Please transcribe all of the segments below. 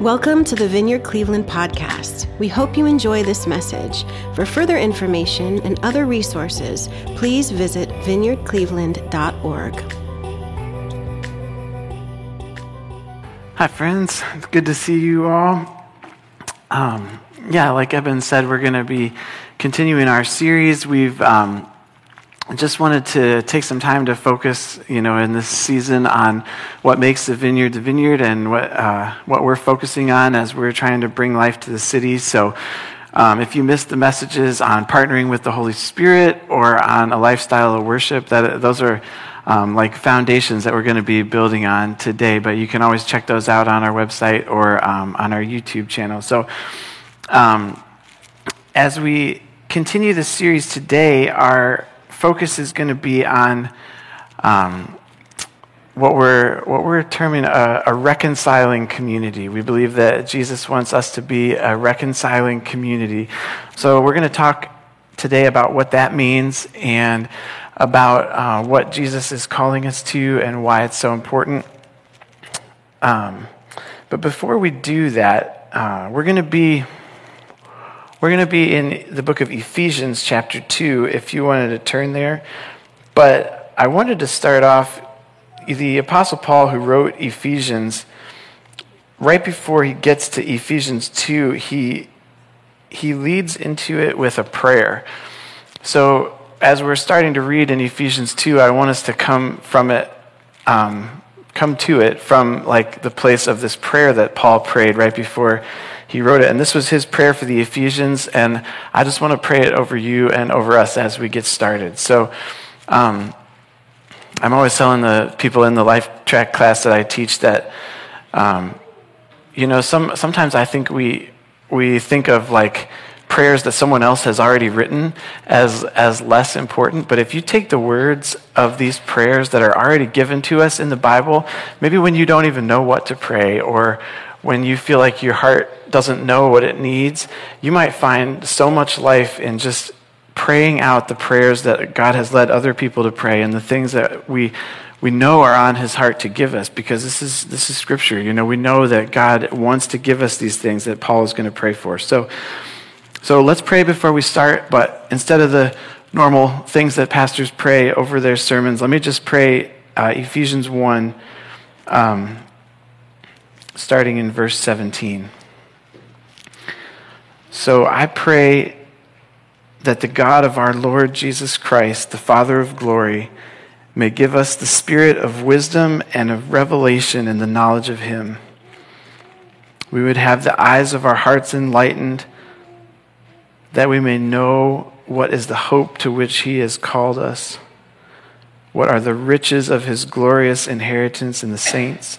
Welcome to the Vineyard Cleveland podcast. We hope you enjoy this message. For further information and other resources, please visit vineyardcleveland.org. Hi, friends. It's good to see you all. Um, yeah, like Evan said, we're going to be continuing our series. We've um, I just wanted to take some time to focus, you know, in this season on what makes the vineyard the vineyard and what, uh, what we're focusing on as we're trying to bring life to the city. So, um, if you missed the messages on partnering with the Holy Spirit or on a lifestyle of worship, that those are um, like foundations that we're going to be building on today. But you can always check those out on our website or um, on our YouTube channel. So, um, as we continue this series today, our focus is going to be on um, what we're what we're terming a, a, reconciling community. We believe that Jesus wants us to be a reconciling community. So we're going to talk today about what that means and about uh, what Jesus is calling us to and why it's so important. Um, but before we do that, uh, we're going to be we're going to be in the book of Ephesians, chapter 2, if you wanted to turn there. But I wanted to start off the Apostle Paul, who wrote Ephesians, right before he gets to Ephesians 2, he, he leads into it with a prayer. So as we're starting to read in Ephesians 2, I want us to come from it. Um, come to it from like the place of this prayer that Paul prayed right before he wrote it. And this was his prayer for the Ephesians. And I just want to pray it over you and over us as we get started. So, um, I'm always telling the people in the life track class that I teach that, um, you know, some, sometimes I think we, we think of like prayers that someone else has already written as, as less important. But if you take the words of these prayers that are already given to us in the Bible, maybe when you don't even know what to pray or when you feel like your heart doesn't know what it needs, you might find so much life in just praying out the prayers that God has led other people to pray and the things that we we know are on his heart to give us because this is this is scripture. You know, we know that God wants to give us these things that Paul is going to pray for. So so let's pray before we start, but instead of the normal things that pastors pray over their sermons, let me just pray uh, Ephesians 1 um, starting in verse 17. So I pray that the God of our Lord Jesus Christ, the Father of glory, may give us the spirit of wisdom and of revelation in the knowledge of Him. We would have the eyes of our hearts enlightened, that we may know what is the hope to which He has called us, what are the riches of His glorious inheritance in the saints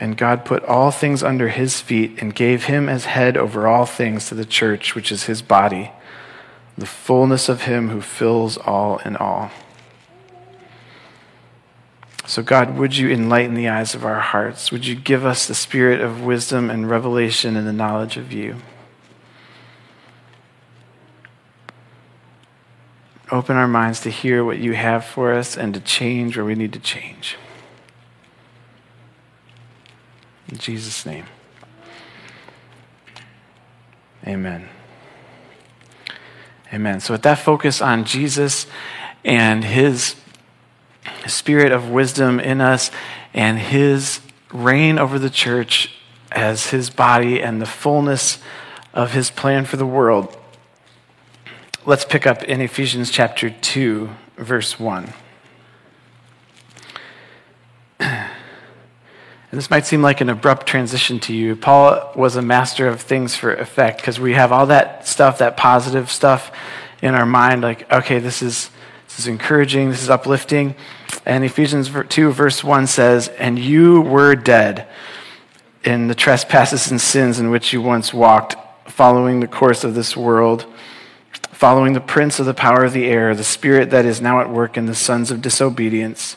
And God put all things under his feet and gave him as head over all things to the church, which is his body, the fullness of him who fills all in all. So, God, would you enlighten the eyes of our hearts? Would you give us the spirit of wisdom and revelation in the knowledge of you? Open our minds to hear what you have for us and to change where we need to change. In Jesus' name. Amen. Amen. So, with that focus on Jesus and his spirit of wisdom in us and his reign over the church as his body and the fullness of his plan for the world, let's pick up in Ephesians chapter 2, verse 1. And this might seem like an abrupt transition to you. Paul was a master of things for effect because we have all that stuff, that positive stuff in our mind, like, okay, this is, this is encouraging, this is uplifting. And Ephesians 2, verse 1 says, And you were dead in the trespasses and sins in which you once walked, following the course of this world, following the prince of the power of the air, the spirit that is now at work in the sons of disobedience,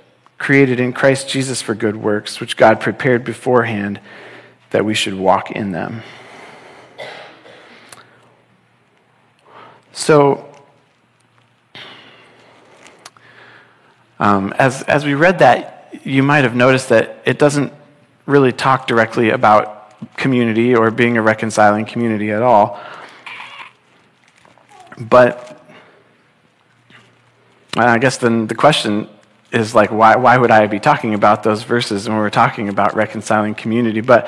created in Christ Jesus for good works, which God prepared beforehand that we should walk in them. So, um, as, as we read that, you might have noticed that it doesn't really talk directly about community or being a reconciling community at all. But I guess then the question is like, why, why would I be talking about those verses when we're talking about reconciling community? But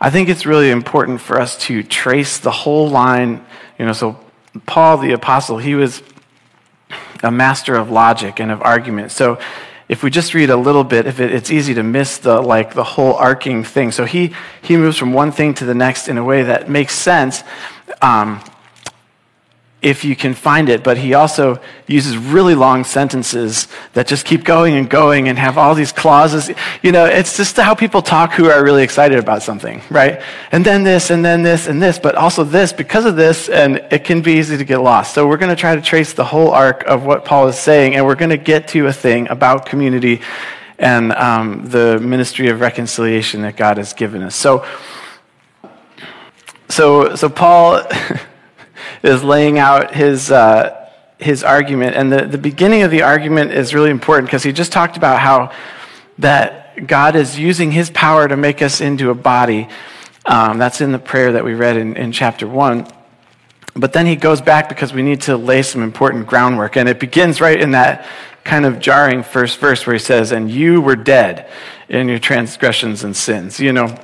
I think it's really important for us to trace the whole line. You know, so Paul the apostle, he was a master of logic and of argument. So if we just read a little bit, if it, it's easy to miss the like the whole arcing thing. So he he moves from one thing to the next in a way that makes sense. Um, if you can find it, but he also uses really long sentences that just keep going and going and have all these clauses. You know, it's just how people talk who are really excited about something, right? And then this, and then this, and this, but also this because of this, and it can be easy to get lost. So we're going to try to trace the whole arc of what Paul is saying, and we're going to get to a thing about community and um, the ministry of reconciliation that God has given us. So, so, so Paul. is laying out his, uh, his argument. And the, the beginning of the argument is really important because he just talked about how that God is using his power to make us into a body. Um, that's in the prayer that we read in, in chapter 1. But then he goes back because we need to lay some important groundwork. And it begins right in that kind of jarring first verse where he says, And you were dead in your transgressions and sins. You know,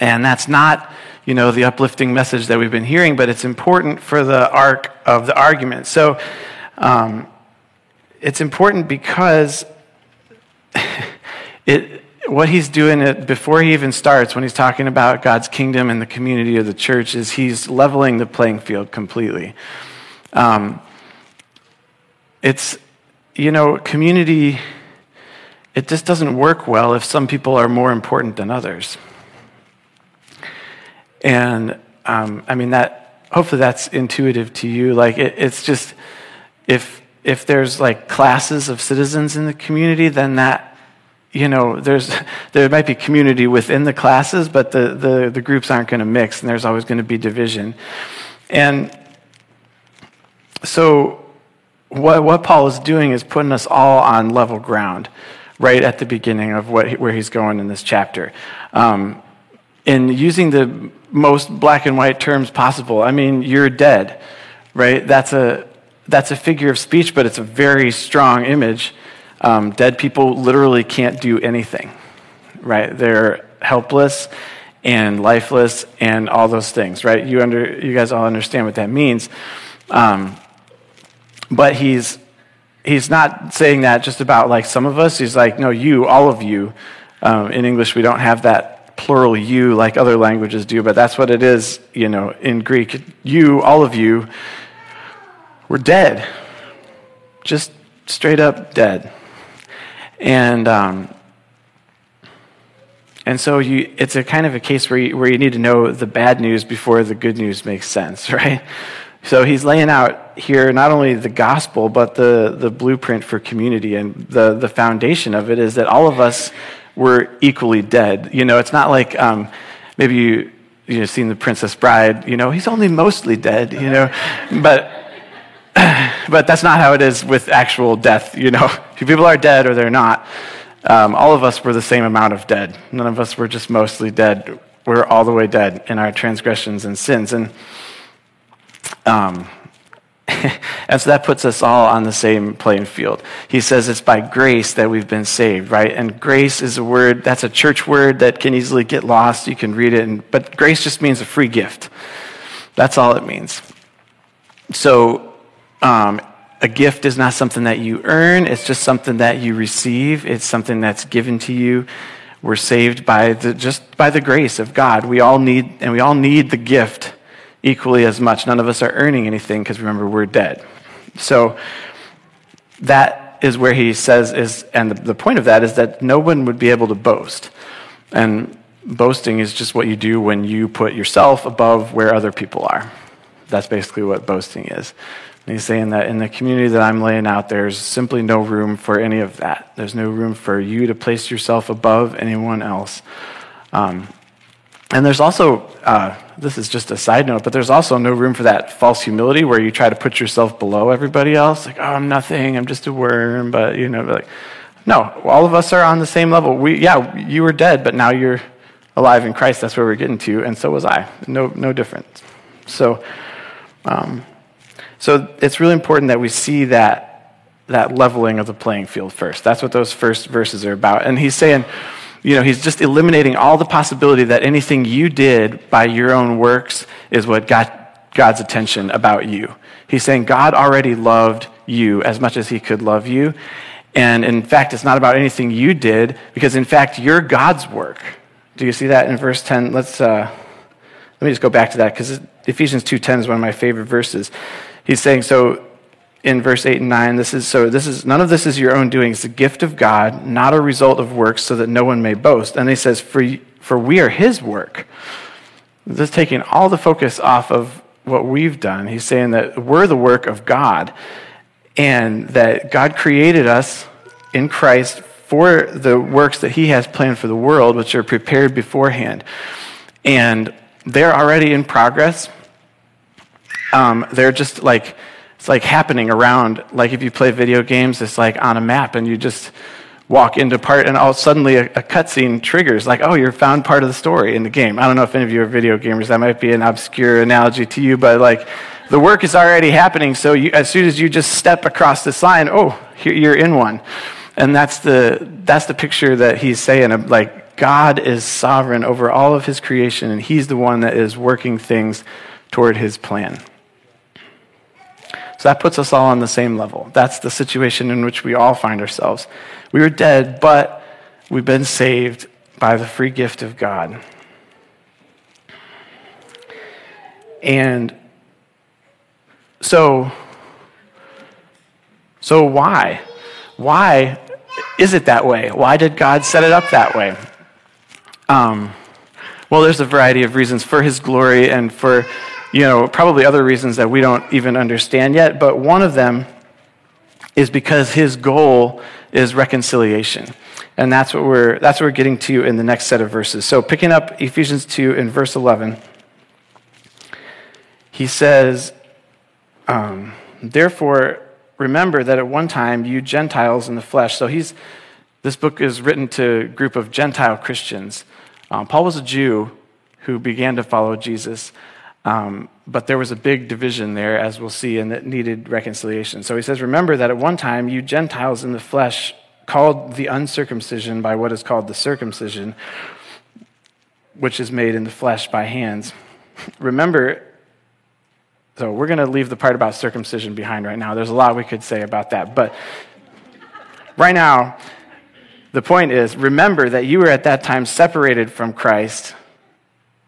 and that's not you know, the uplifting message that we've been hearing, but it's important for the arc of the argument. So um, it's important because it, what he's doing it before he even starts, when he's talking about God's kingdom and the community of the church, is he's leveling the playing field completely. Um, it's, you know, community, it just doesn't work well if some people are more important than others. And um, I mean, that hopefully that's intuitive to you. Like, it, it's just if if there's like classes of citizens in the community, then that you know there's there might be community within the classes, but the the, the groups aren't going to mix, and there's always going to be division. And so, what what Paul is doing is putting us all on level ground, right at the beginning of what where he's going in this chapter. Um, in using the most black and white terms possible. I mean, you're dead, right? That's a, that's a figure of speech, but it's a very strong image. Um, dead people literally can't do anything, right? They're helpless and lifeless and all those things, right? You, under, you guys all understand what that means. Um, but he's, he's not saying that just about like some of us. He's like, no, you, all of you. Um, in English, we don't have that plural you like other languages do, but that's what it is, you know, in Greek. You, all of you, were dead. Just straight up dead. And, um, and so you, it's a kind of a case where you, where you need to know the bad news before the good news makes sense, right? So he's laying out here not only the gospel, but the, the blueprint for community. And the, the foundation of it is that all of us were equally dead. You know, it's not like um, maybe you you know seen the Princess Bride. You know, he's only mostly dead. You know, but but that's not how it is with actual death. You know, people are dead or they're not. Um, all of us were the same amount of dead. None of us were just mostly dead. We're all the way dead in our transgressions and sins. And um, and so that puts us all on the same playing field. He says it's by grace that we've been saved, right? And grace is a word, that's a church word that can easily get lost. You can read it, and, but grace just means a free gift. That's all it means. So, um, a gift is not something that you earn, it's just something that you receive, it's something that's given to you. We're saved by the, just by the grace of God. We all need, and we all need the gift equally as much. None of us are earning anything because remember, we're dead. So that is where he says is, and the, point of that is that no one would be able to boast. And boasting is just what you do when you put yourself above where other people are. That's basically what boasting is. And he's saying that in the community that I'm laying out, there's simply no room for any of that. There's no room for you to place yourself above anyone else. Um, and there's also, uh, this is just a side note, but there's also no room for that false humility where you try to put yourself below everybody else. Like, oh, I'm nothing, I'm just a worm, but, you know, like, no, all of us are on the same level. We, yeah, you were dead, but now you're alive in Christ. That's where we're getting to, and so was I. No, no difference. So, um, so it's really important that we see that, that leveling of the playing field first. That's what those first verses are about. And he's saying, you know, he's just eliminating all the possibility that anything you did by your own works is what got God's attention about you. He's saying God already loved you as much as he could love you. And in fact, it's not about anything you did, because in fact, you're God's work. Do you see that in verse 10? Let's, uh, let me just go back to that, because Ephesians 2.10 is one of my favorite verses. He's saying, so in verse 8 and 9 this is so this is none of this is your own doing. It's a gift of god not a result of works so that no one may boast. And he says for, for we are his work. This is taking all the focus off of what we've done. He's saying that we're the work of god and that god created us in christ for the works that he has planned for the world which are prepared beforehand. And they're already in progress. Um, they're just like it's like happening around, like if you play video games, it's like on a map and you just walk into part and all suddenly a, a cutscene triggers like, oh, you're found part of the story in the game. I don't know if any of you are video gamers. That might be an obscure analogy to you, but like the work is already happening. So you, as soon as you just step across this line, oh, here, you're in one. And that's the, that's the picture that he's saying like God is sovereign over all of his creation and he's the one that is working things toward his plan. So that puts us all on the same level. That's the situation in which we all find ourselves. We were dead, but we've been saved by the free gift of God. And so, so why? Why is it that way? Why did God set it up that way? Um, well, there's a variety of reasons for His glory and for you know, probably other reasons that we don't even understand yet, but one of them is because his goal is reconciliation. And that's what we're that's what we're getting to in the next set of verses. So picking up Ephesians 2 in verse 11, he says, um, therefore remember that at one time you Gentiles in the flesh. So he's this book is written to a group of Gentile Christians. Um, Paul was a Jew who began to follow Jesus. Um, but there was a big division there, as we'll see, and that needed reconciliation. So he says, Remember that at one time you Gentiles in the flesh called the uncircumcision by what is called the circumcision, which is made in the flesh by hands. Remember, so we're going to leave the part about circumcision behind right now. There's a lot we could say about that. But right now, the point is remember that you were at that time separated from Christ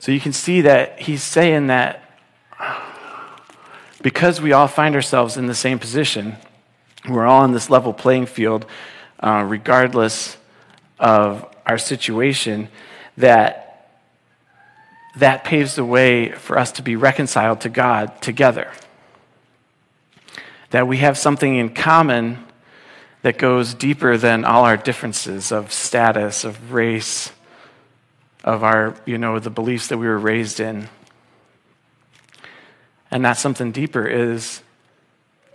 So you can see that he's saying that because we all find ourselves in the same position, we're all on this level playing field, uh, regardless of our situation, that that paves the way for us to be reconciled to God together. That we have something in common that goes deeper than all our differences of status, of race, of our, you know, the beliefs that we were raised in. And that something deeper is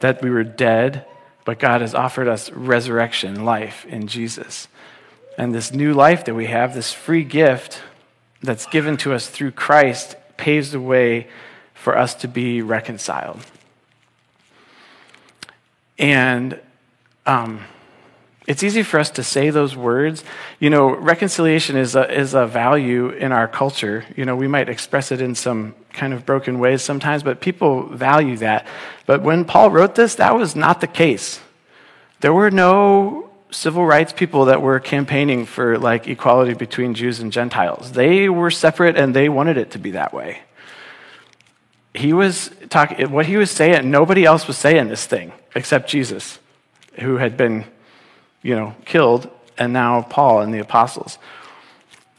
that we were dead, but God has offered us resurrection life in Jesus. And this new life that we have, this free gift that's given to us through Christ, paves the way for us to be reconciled. And um, it's easy for us to say those words. You know, reconciliation is a, is a value in our culture. You know, we might express it in some kind of broken ways sometimes, but people value that. But when Paul wrote this, that was not the case. There were no civil rights people that were campaigning for like equality between Jews and Gentiles. They were separate and they wanted it to be that way. He was talking, what he was saying, nobody else was saying this thing except Jesus, who had been you know, killed, and now Paul and the apostles.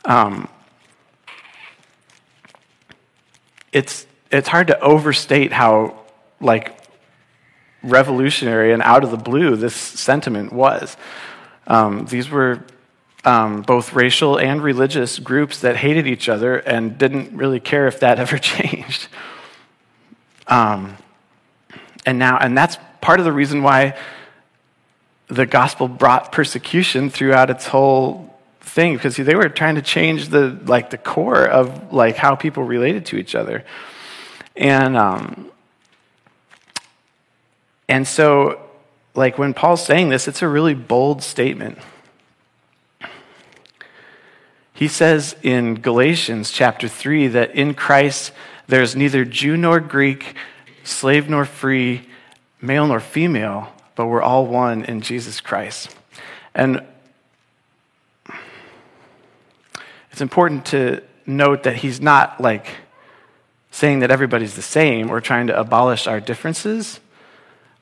Um, it's, it's hard to overstate how, like, revolutionary and out of the blue this sentiment was. Um, these were um, both racial and religious groups that hated each other and didn't really care if that ever changed. Um, and now, and that's part of the reason why the gospel brought persecution throughout its whole thing because they were trying to change the like the core of like how people related to each other. And um and so like when paul's saying this it's a really bold statement. He says in galatians chapter 3 that in christ there's neither jew nor greek slave nor free male nor female but we're all one in Jesus Christ. And it's important to note that he's not like saying that everybody's the same or trying to abolish our differences,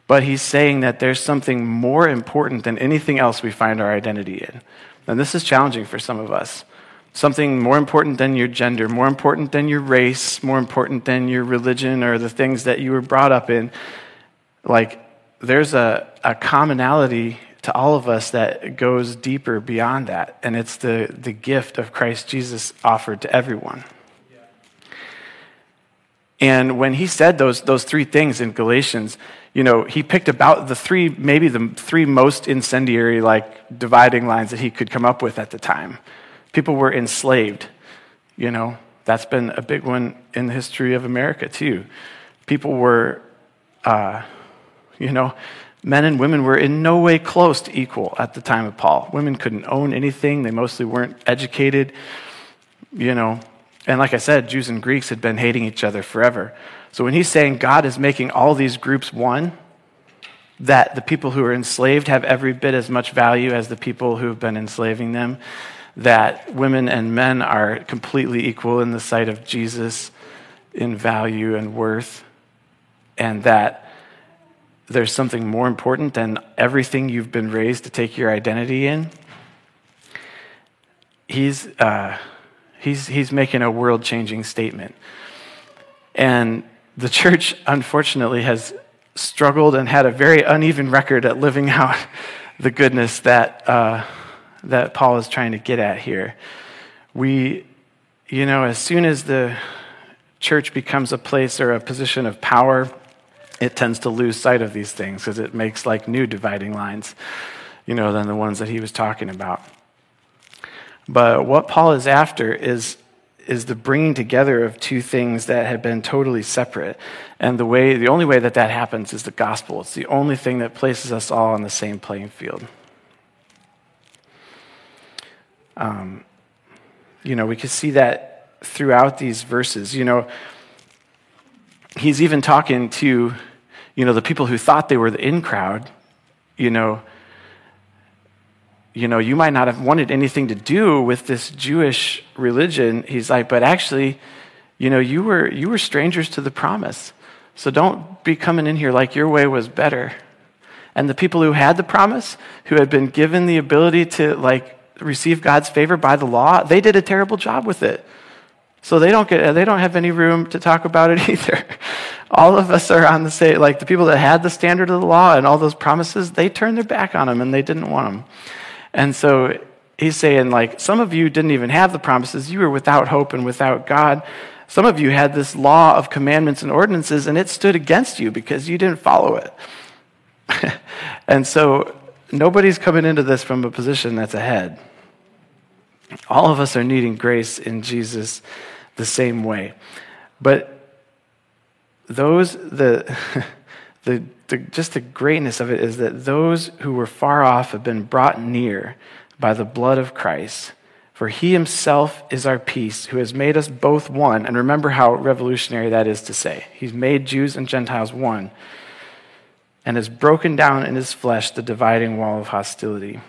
but he's saying that there's something more important than anything else we find our identity in. And this is challenging for some of us. Something more important than your gender, more important than your race, more important than your religion or the things that you were brought up in. Like, there's a, a commonality to all of us that goes deeper beyond that, and it's the, the gift of Christ Jesus offered to everyone. And when he said those, those three things in Galatians, you know, he picked about the three, maybe the three most incendiary, like, dividing lines that he could come up with at the time. People were enslaved, you know, that's been a big one in the history of America, too. People were, uh, you know, men and women were in no way close to equal at the time of Paul. Women couldn't own anything, they mostly weren't educated, you know. And like I said, Jews and Greeks had been hating each other forever. So when he's saying God is making all these groups one, that the people who are enslaved have every bit as much value as the people who have been enslaving them, that women and men are completely equal in the sight of Jesus in value and worth, and that there's something more important than everything you've been raised to take your identity in, he's, uh, he's, he's making a world changing statement. And the church, unfortunately, has struggled and had a very uneven record at living out the goodness that, uh, that Paul is trying to get at here. We, you know, as soon as the church becomes a place or a position of power, it tends to lose sight of these things because it makes like new dividing lines, you know, than the ones that he was talking about. But what Paul is after is is the bringing together of two things that had been totally separate. And the way the only way that that happens is the gospel. It's the only thing that places us all on the same playing field. Um, you know, we can see that throughout these verses. You know, he's even talking to, you know, the people who thought they were the in crowd. You know, you know, you might not have wanted anything to do with this Jewish religion. He's like, but actually, you know, you were you were strangers to the promise. So don't be coming in here like your way was better. And the people who had the promise, who had been given the ability to like receive God's favor by the law, they did a terrible job with it. So they don't get uh, they don't have any room to talk about it either. all of us are on the same like the people that had the standard of the law and all those promises, they turned their back on them and they didn't want them. And so he's saying like some of you didn't even have the promises. You were without hope and without God. Some of you had this law of commandments and ordinances and it stood against you because you didn't follow it. and so nobody's coming into this from a position that's ahead. All of us are needing grace in Jesus the same way. But those, the, the, the, just the greatness of it is that those who were far off have been brought near by the blood of Christ. For he himself is our peace, who has made us both one. And remember how revolutionary that is to say. He's made Jews and Gentiles one and has broken down in his flesh the dividing wall of hostility.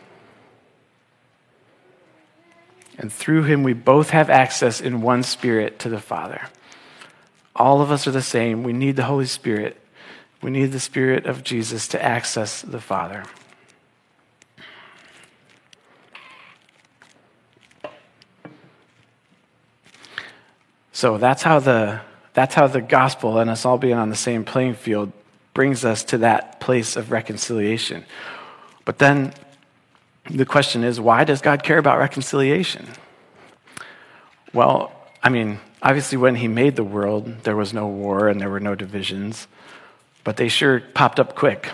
And through him, we both have access in one spirit to the Father. All of us are the same. We need the Holy Spirit. We need the Spirit of Jesus to access the Father. So that's how the that's how the gospel and us all being on the same playing field brings us to that place of reconciliation. But then the question is why does God care about reconciliation? Well, I mean, obviously, when He made the world, there was no war and there were no divisions, but they sure popped up quick.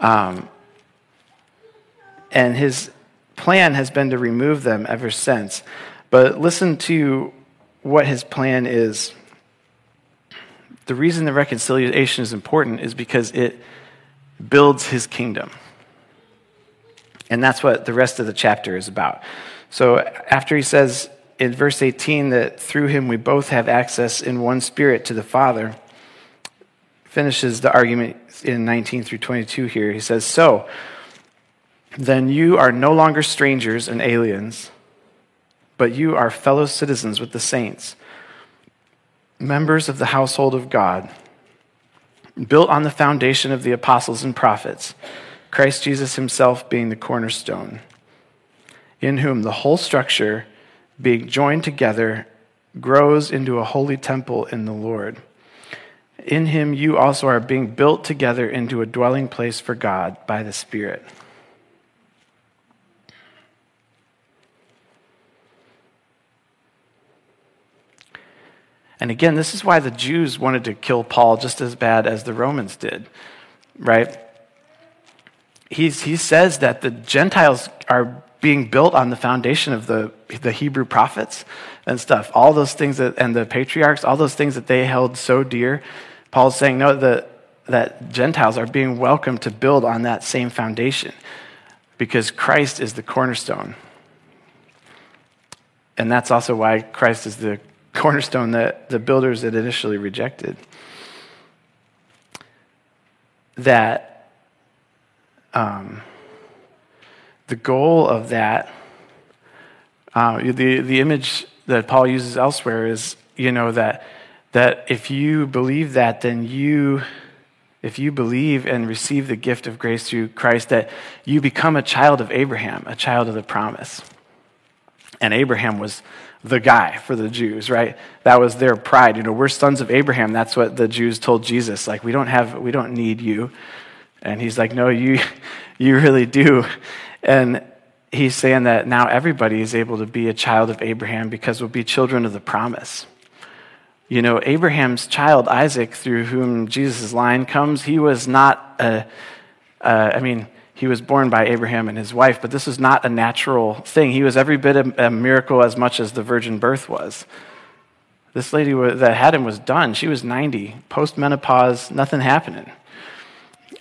Um, and His plan has been to remove them ever since. But listen to what His plan is the reason the reconciliation is important is because it builds his kingdom. And that's what the rest of the chapter is about. So after he says in verse 18 that through him we both have access in one spirit to the Father, finishes the argument in 19 through 22 here. He says, So, then you are no longer strangers and aliens, but you are fellow citizens with the saints members of the household of God, built on the foundation of the apostles and prophets, Christ Jesus himself being the cornerstone, in whom the whole structure, being joined together, grows into a holy temple in the Lord. In him you also are being built together into a dwelling place for God by the Spirit. And again, this is why the Jews wanted to kill Paul just as bad as the Romans did, right? He's, he says that the Gentiles are being built on the foundation of the, the Hebrew prophets and stuff. All those things that, and the patriarchs, all those things that they held so dear. Paul's saying, no, the, that Gentiles are being welcomed to build on that same foundation because Christ is the cornerstone. And that's also why Christ is the cornerstone that the builders had initially rejected. That um, the goal of that, uh, the, the image that Paul uses elsewhere is, you know, that, that if you believe that, then you, if you believe and receive the gift of grace through Christ, that you become a child of Abraham, a child of the promise. And Abraham was the guy for the Jews, right? That was their pride. You know, we're sons of Abraham. That's what the Jews told Jesus. Like, we don't have, we don't need you. And he's like, no, you, you really do. And he's saying that now everybody is able to be a child of Abraham because we'll be children of the promise. You know, Abraham's child, Isaac, through whom Jesus' line comes, he was not a, uh, I mean, he was born by Abraham and his wife, but this was not a natural thing. He was every bit a, a miracle as much as the virgin birth was. This lady that had him was done. She was 90, post menopause, nothing happening.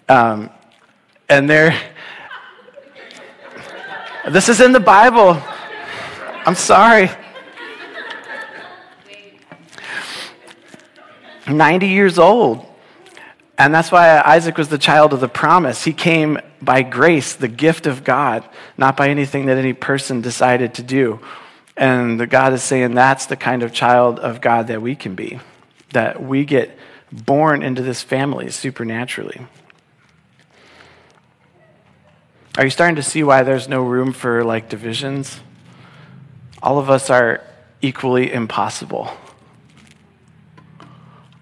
Um, and there, This is in the Bible. I'm sorry. 90 years old. And that's why Isaac was the child of the promise. He came by grace, the gift of God, not by anything that any person decided to do. And God is saying that's the kind of child of God that we can be, that we get born into this family supernaturally. Are you starting to see why there's no room for like divisions? All of us are equally impossible.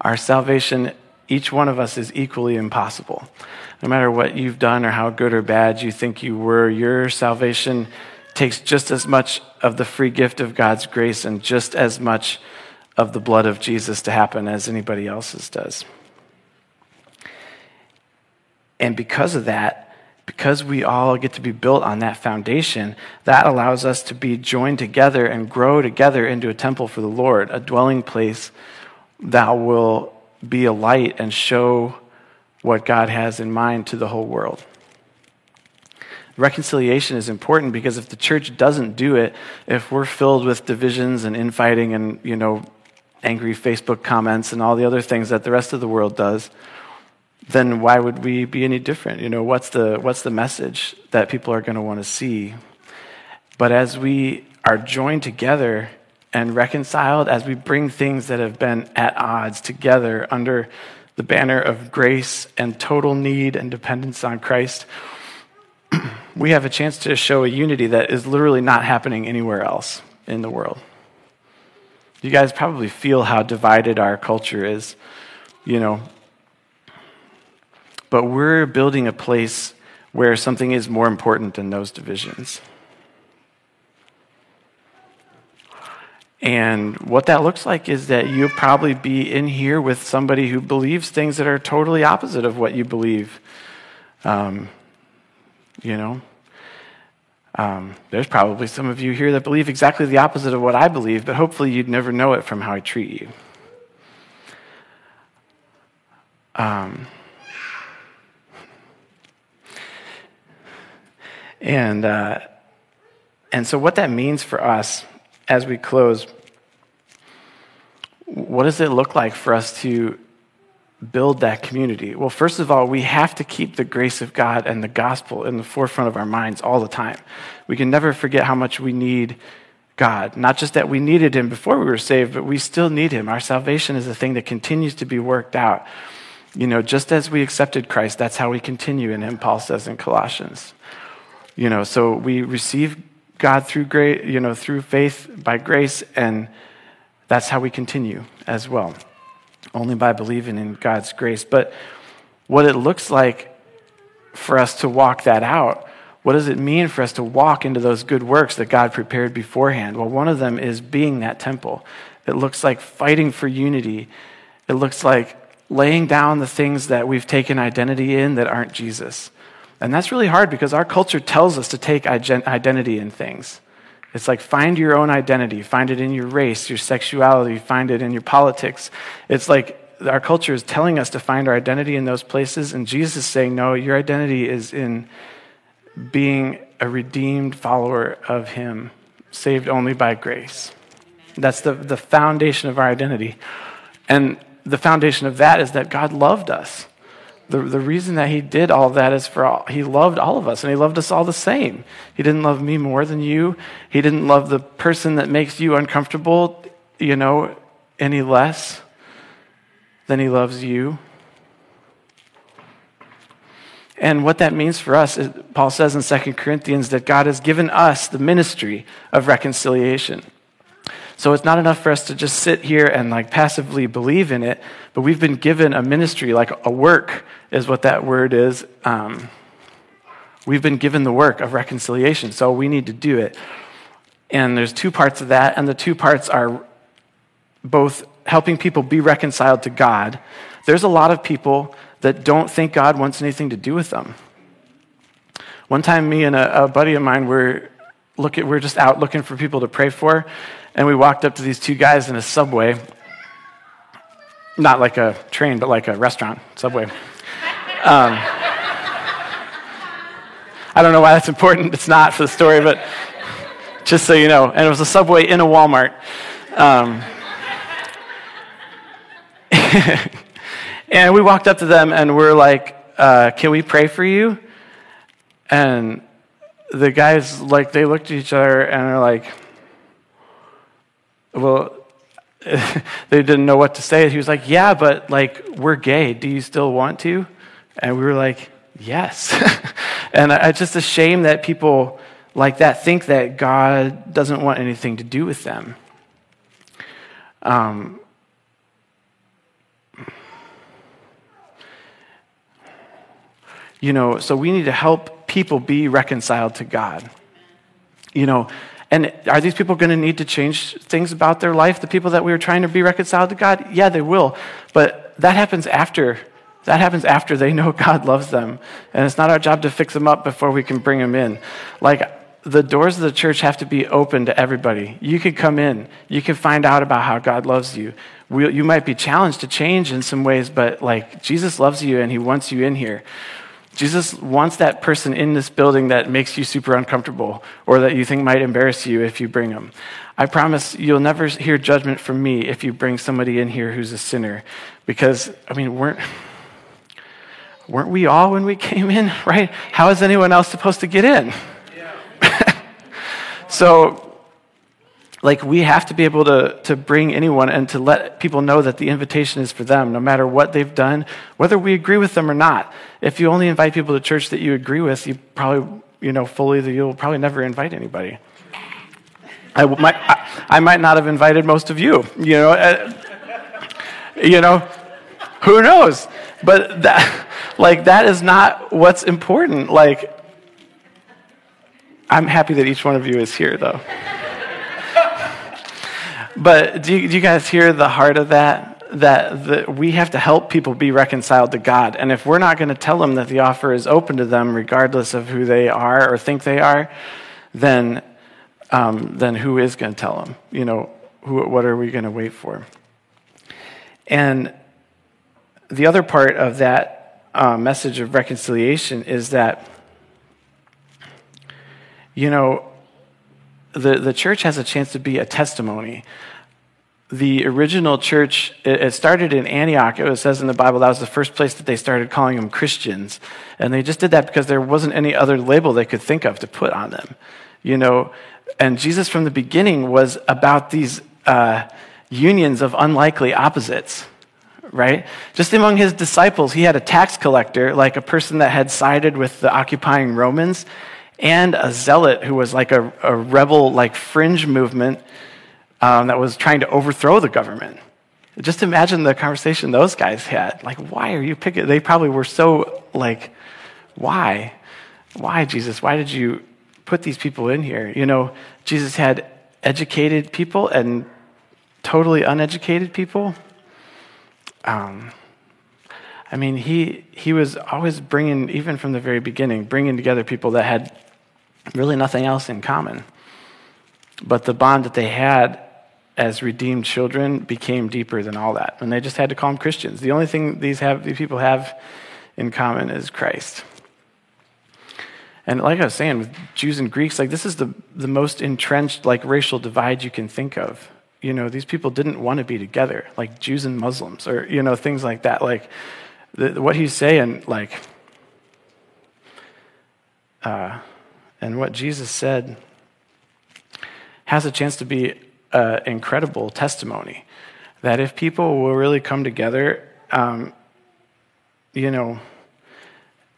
Our salvation, each one of us, is equally impossible. No matter what you've done or how good or bad you think you were, your salvation takes just as much of the free gift of God's grace and just as much of the blood of Jesus to happen as anybody else's does. And because of that, because we all get to be built on that foundation, that allows us to be joined together and grow together into a temple for the Lord, a dwelling place that will be a light and show what God has in mind to the whole world. Reconciliation is important because if the church doesn't do it, if we're filled with divisions and infighting and, you know, angry Facebook comments and all the other things that the rest of the world does, then why would we be any different? You know, what's the, what's the message that people are going to want to see? But as we are joined together and reconciled, as we bring things that have been at odds together under the banner of grace and total need and dependence on Christ, we have a chance to show a unity that is literally not happening anywhere else in the world. You guys probably feel how divided our culture is, you know. But we're building a place where something is more important than those divisions. And what that looks like is that you'll probably be in here with somebody who believes things that are totally opposite of what you believe. Um, you know? Um, there's probably some of you here that believe exactly the opposite of what I believe, but hopefully you'd never know it from how I treat you. Um, and, uh, and so, what that means for us as we close, what does it look like for us to build that community? Well, first of all, we have to keep the grace of God and the gospel in the forefront of our minds all the time. We can never forget how much we need God. Not just that we needed Him before we were saved, but we still need Him. Our salvation is a thing that continues to be worked out. You know, just as we accepted Christ, that's how we continue in Him, Paul says in Colossians. You know, so we receive God through grace, you know, through faith by grace, and that's how we continue as well, only by believing in God's grace. But what it looks like for us to walk that out, what does it mean for us to walk into those good works that God prepared beforehand? Well, one of them is being that temple. It looks like fighting for unity. It looks like laying down the things that we've taken identity in that aren't Jesus. And that's really hard because our culture tells us to take identity in things. It's like find your own identity, find it in your race, your sexuality, find it in your politics. It's like our culture is telling us to find our identity in those places, and Jesus is saying, no, your identity is in being a redeemed follower of Him, saved only by grace. That's the, the foundation of our identity. And the foundation of that is that God loved us the, the reason that he did all that is for all, he loved all of us and he loved us all the same. He didn't love me more than you. He didn't love the person that makes you uncomfortable, you know, any less than he loves you. And what that means for us, is, Paul says in 2 Corinthians, that God has given us the ministry of reconciliation. So it's not enough for us to just sit here and like passively believe in it, but we've been given a ministry, like a work is what that word is. Um, we've been given the work of reconciliation, so we need to do it. And there's two parts of that, and the two parts are both helping people be reconciled to God. There's a lot of people that don't think God wants anything to do with them. One time, me and a, a buddy of mine were look at, we're just out looking for people to pray for, and we walked up to these two guys in a subway, not like a train, but like a restaurant, subway. Um, I don't know why that's important. It's not for the story, but just so you know. And it was a subway in a Walmart. Um, and we walked up to them and we're like, uh, Can we pray for you? And the guys, like, they looked at each other and they're like, Well, they didn't know what to say. He was like, Yeah, but like, we're gay. Do you still want to? And we were like, Yes. and it's just a shame that people like that think that God doesn't want anything to do with them. Um, you know, so we need to help people be reconciled to God. You know, and are these people going to need to change things about their life? The people that we were trying to be reconciled to God? Yeah, they will. But that happens after. That happens after they know God loves them. And it's not our job to fix them up before we can bring them in. Like, the doors of the church have to be open to everybody. You can come in, you can find out about how God loves you. We, you might be challenged to change in some ways, but like Jesus loves you and he wants you in here. Jesus wants that person in this building that makes you super uncomfortable or that you think might embarrass you if you bring them. I promise you'll never hear judgment from me if you bring somebody in here who's a sinner. Because, I mean, weren't, weren't we all when we came in, right? How is anyone else supposed to get in? Yeah. so, like we have to be able to, to bring anyone and to let people know that the invitation is for them no matter what they've done whether we agree with them or not. If you only invite people to church that you agree with you probably you know fully you'll probably never invite anybody. I might, I, I might not have invited most of you you know uh, you know who knows? But that like that is not what's important. Like i'm happy that each one of you is here though but do you, do you, guys hear the heart of that? That, that we have to help people be reconciled to God. And if we're not going to tell them that the offer is open to them, regardless of who they are or think they are, then, um, then who is going to tell them? You know, who, what are we going to wait for? And the other part of that uh, message of reconciliation is that, you know, the, the church has a chance to be a testimony. The original church, it, started in Antioch. It says in the Bible that was the first place that they started calling them Christians. And they just did that because there wasn't any other label they could think of to put on them. You know, and Jesus from the beginning was about these uh, unions of unlikely opposites right? Just among his disciples, he had a tax collector, like a person that had sided with the occupying Romans, and a zealot who was like a, a rebel, like fringe movement um, that was trying to overthrow the government. Just imagine the conversation those guys had. Like, why are you picking? They probably were so like, why? Why, Jesus? Why did you put these people in here? You know, Jesus had educated people and totally uneducated people. Um, I mean, he, he was always bringing, even from the very beginning, bringing together people that had really nothing else in common. But the bond that they had as redeemed children became deeper than all that. And they just had to call them Christians. The only thing these, have, these people have in common is Christ. And like I was saying, with Jews and Greeks, like this is the, the most entrenched like racial divide you can think of. You know, these people didn't want to be together, like Jews and Muslims, or you know, things like that. Like the, what he's saying, like uh, and what Jesus said has a chance to be an incredible testimony. That if people will really come together, um, you know,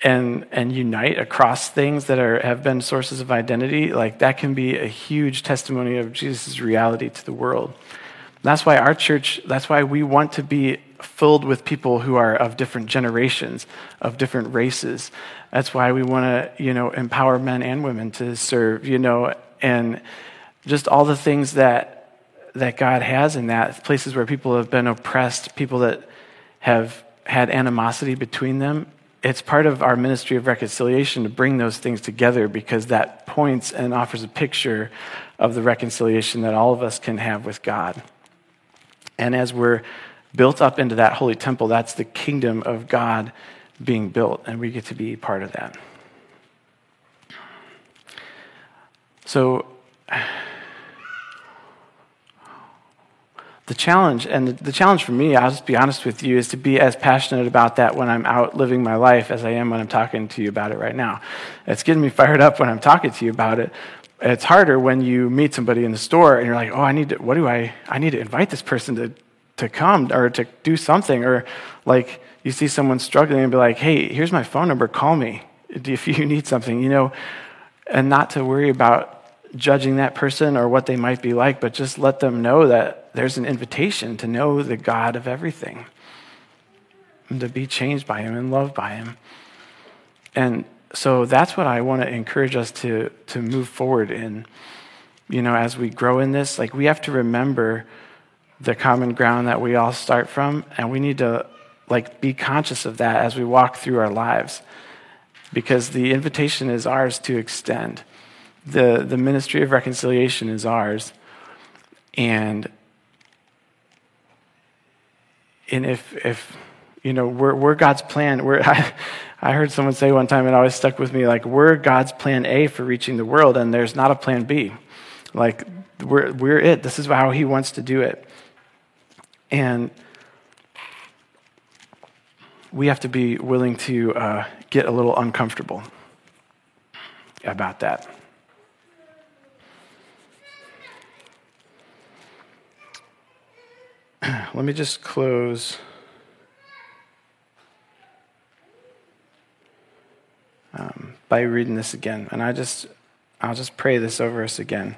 and and unite across things that are have been sources of identity, like that can be a huge testimony of Jesus' reality to the world. that's why our church, that's why we want to be filled with people who are of different generations, of different races. That's why we want to, you know, empower men and women to serve, you know, and just all the things that that God has in that places where people have been oppressed, people that have had animosity between them. It's part of our ministry of reconciliation to bring those things together because that points and offers a picture of the reconciliation that all of us can have with God. And as we're built up into that holy temple, that's the kingdom of God being built, and we get to be part of that. So, the challenge, and the, challenge for me, I'll just be honest with you, is to be as passionate about that when I'm out living my life as I am when I'm talking to you about it right now. It's getting me fired up when I'm talking to you about it. It's harder when you meet somebody in the store and you're like, oh, I need to, what do I, I need to invite this person to, to come or to do something. Or like you see someone struggling and be like, hey, here's my phone number, call me if you need something, you know, and not to worry about judging that person or what they might be like, but just let them know that there's an invitation to know the God of everything and to be changed by Him and loved by Him. And so that's what I want to encourage us to, to move forward in. You know, as we grow in this, like we have to remember the common ground that we all start from, and we need to like be conscious of that as we walk through our lives because the invitation is ours to extend the, the ministry of reconciliation is ours. And, and if, if you know, we're, we're God's plan, we're, I, I heard someone say one time, and it always stuck with me, like, we're God's plan A for reaching the world, and there's not a plan B. Like, we're, we're it. This is how He wants to do it. And we have to be willing to uh, get a little uncomfortable about that. let me just close. Um, by reading this again, and I just, I'll just pray this over us again.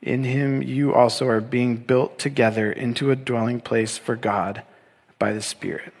In him you also are being built together into a dwelling place for God by the Spirit.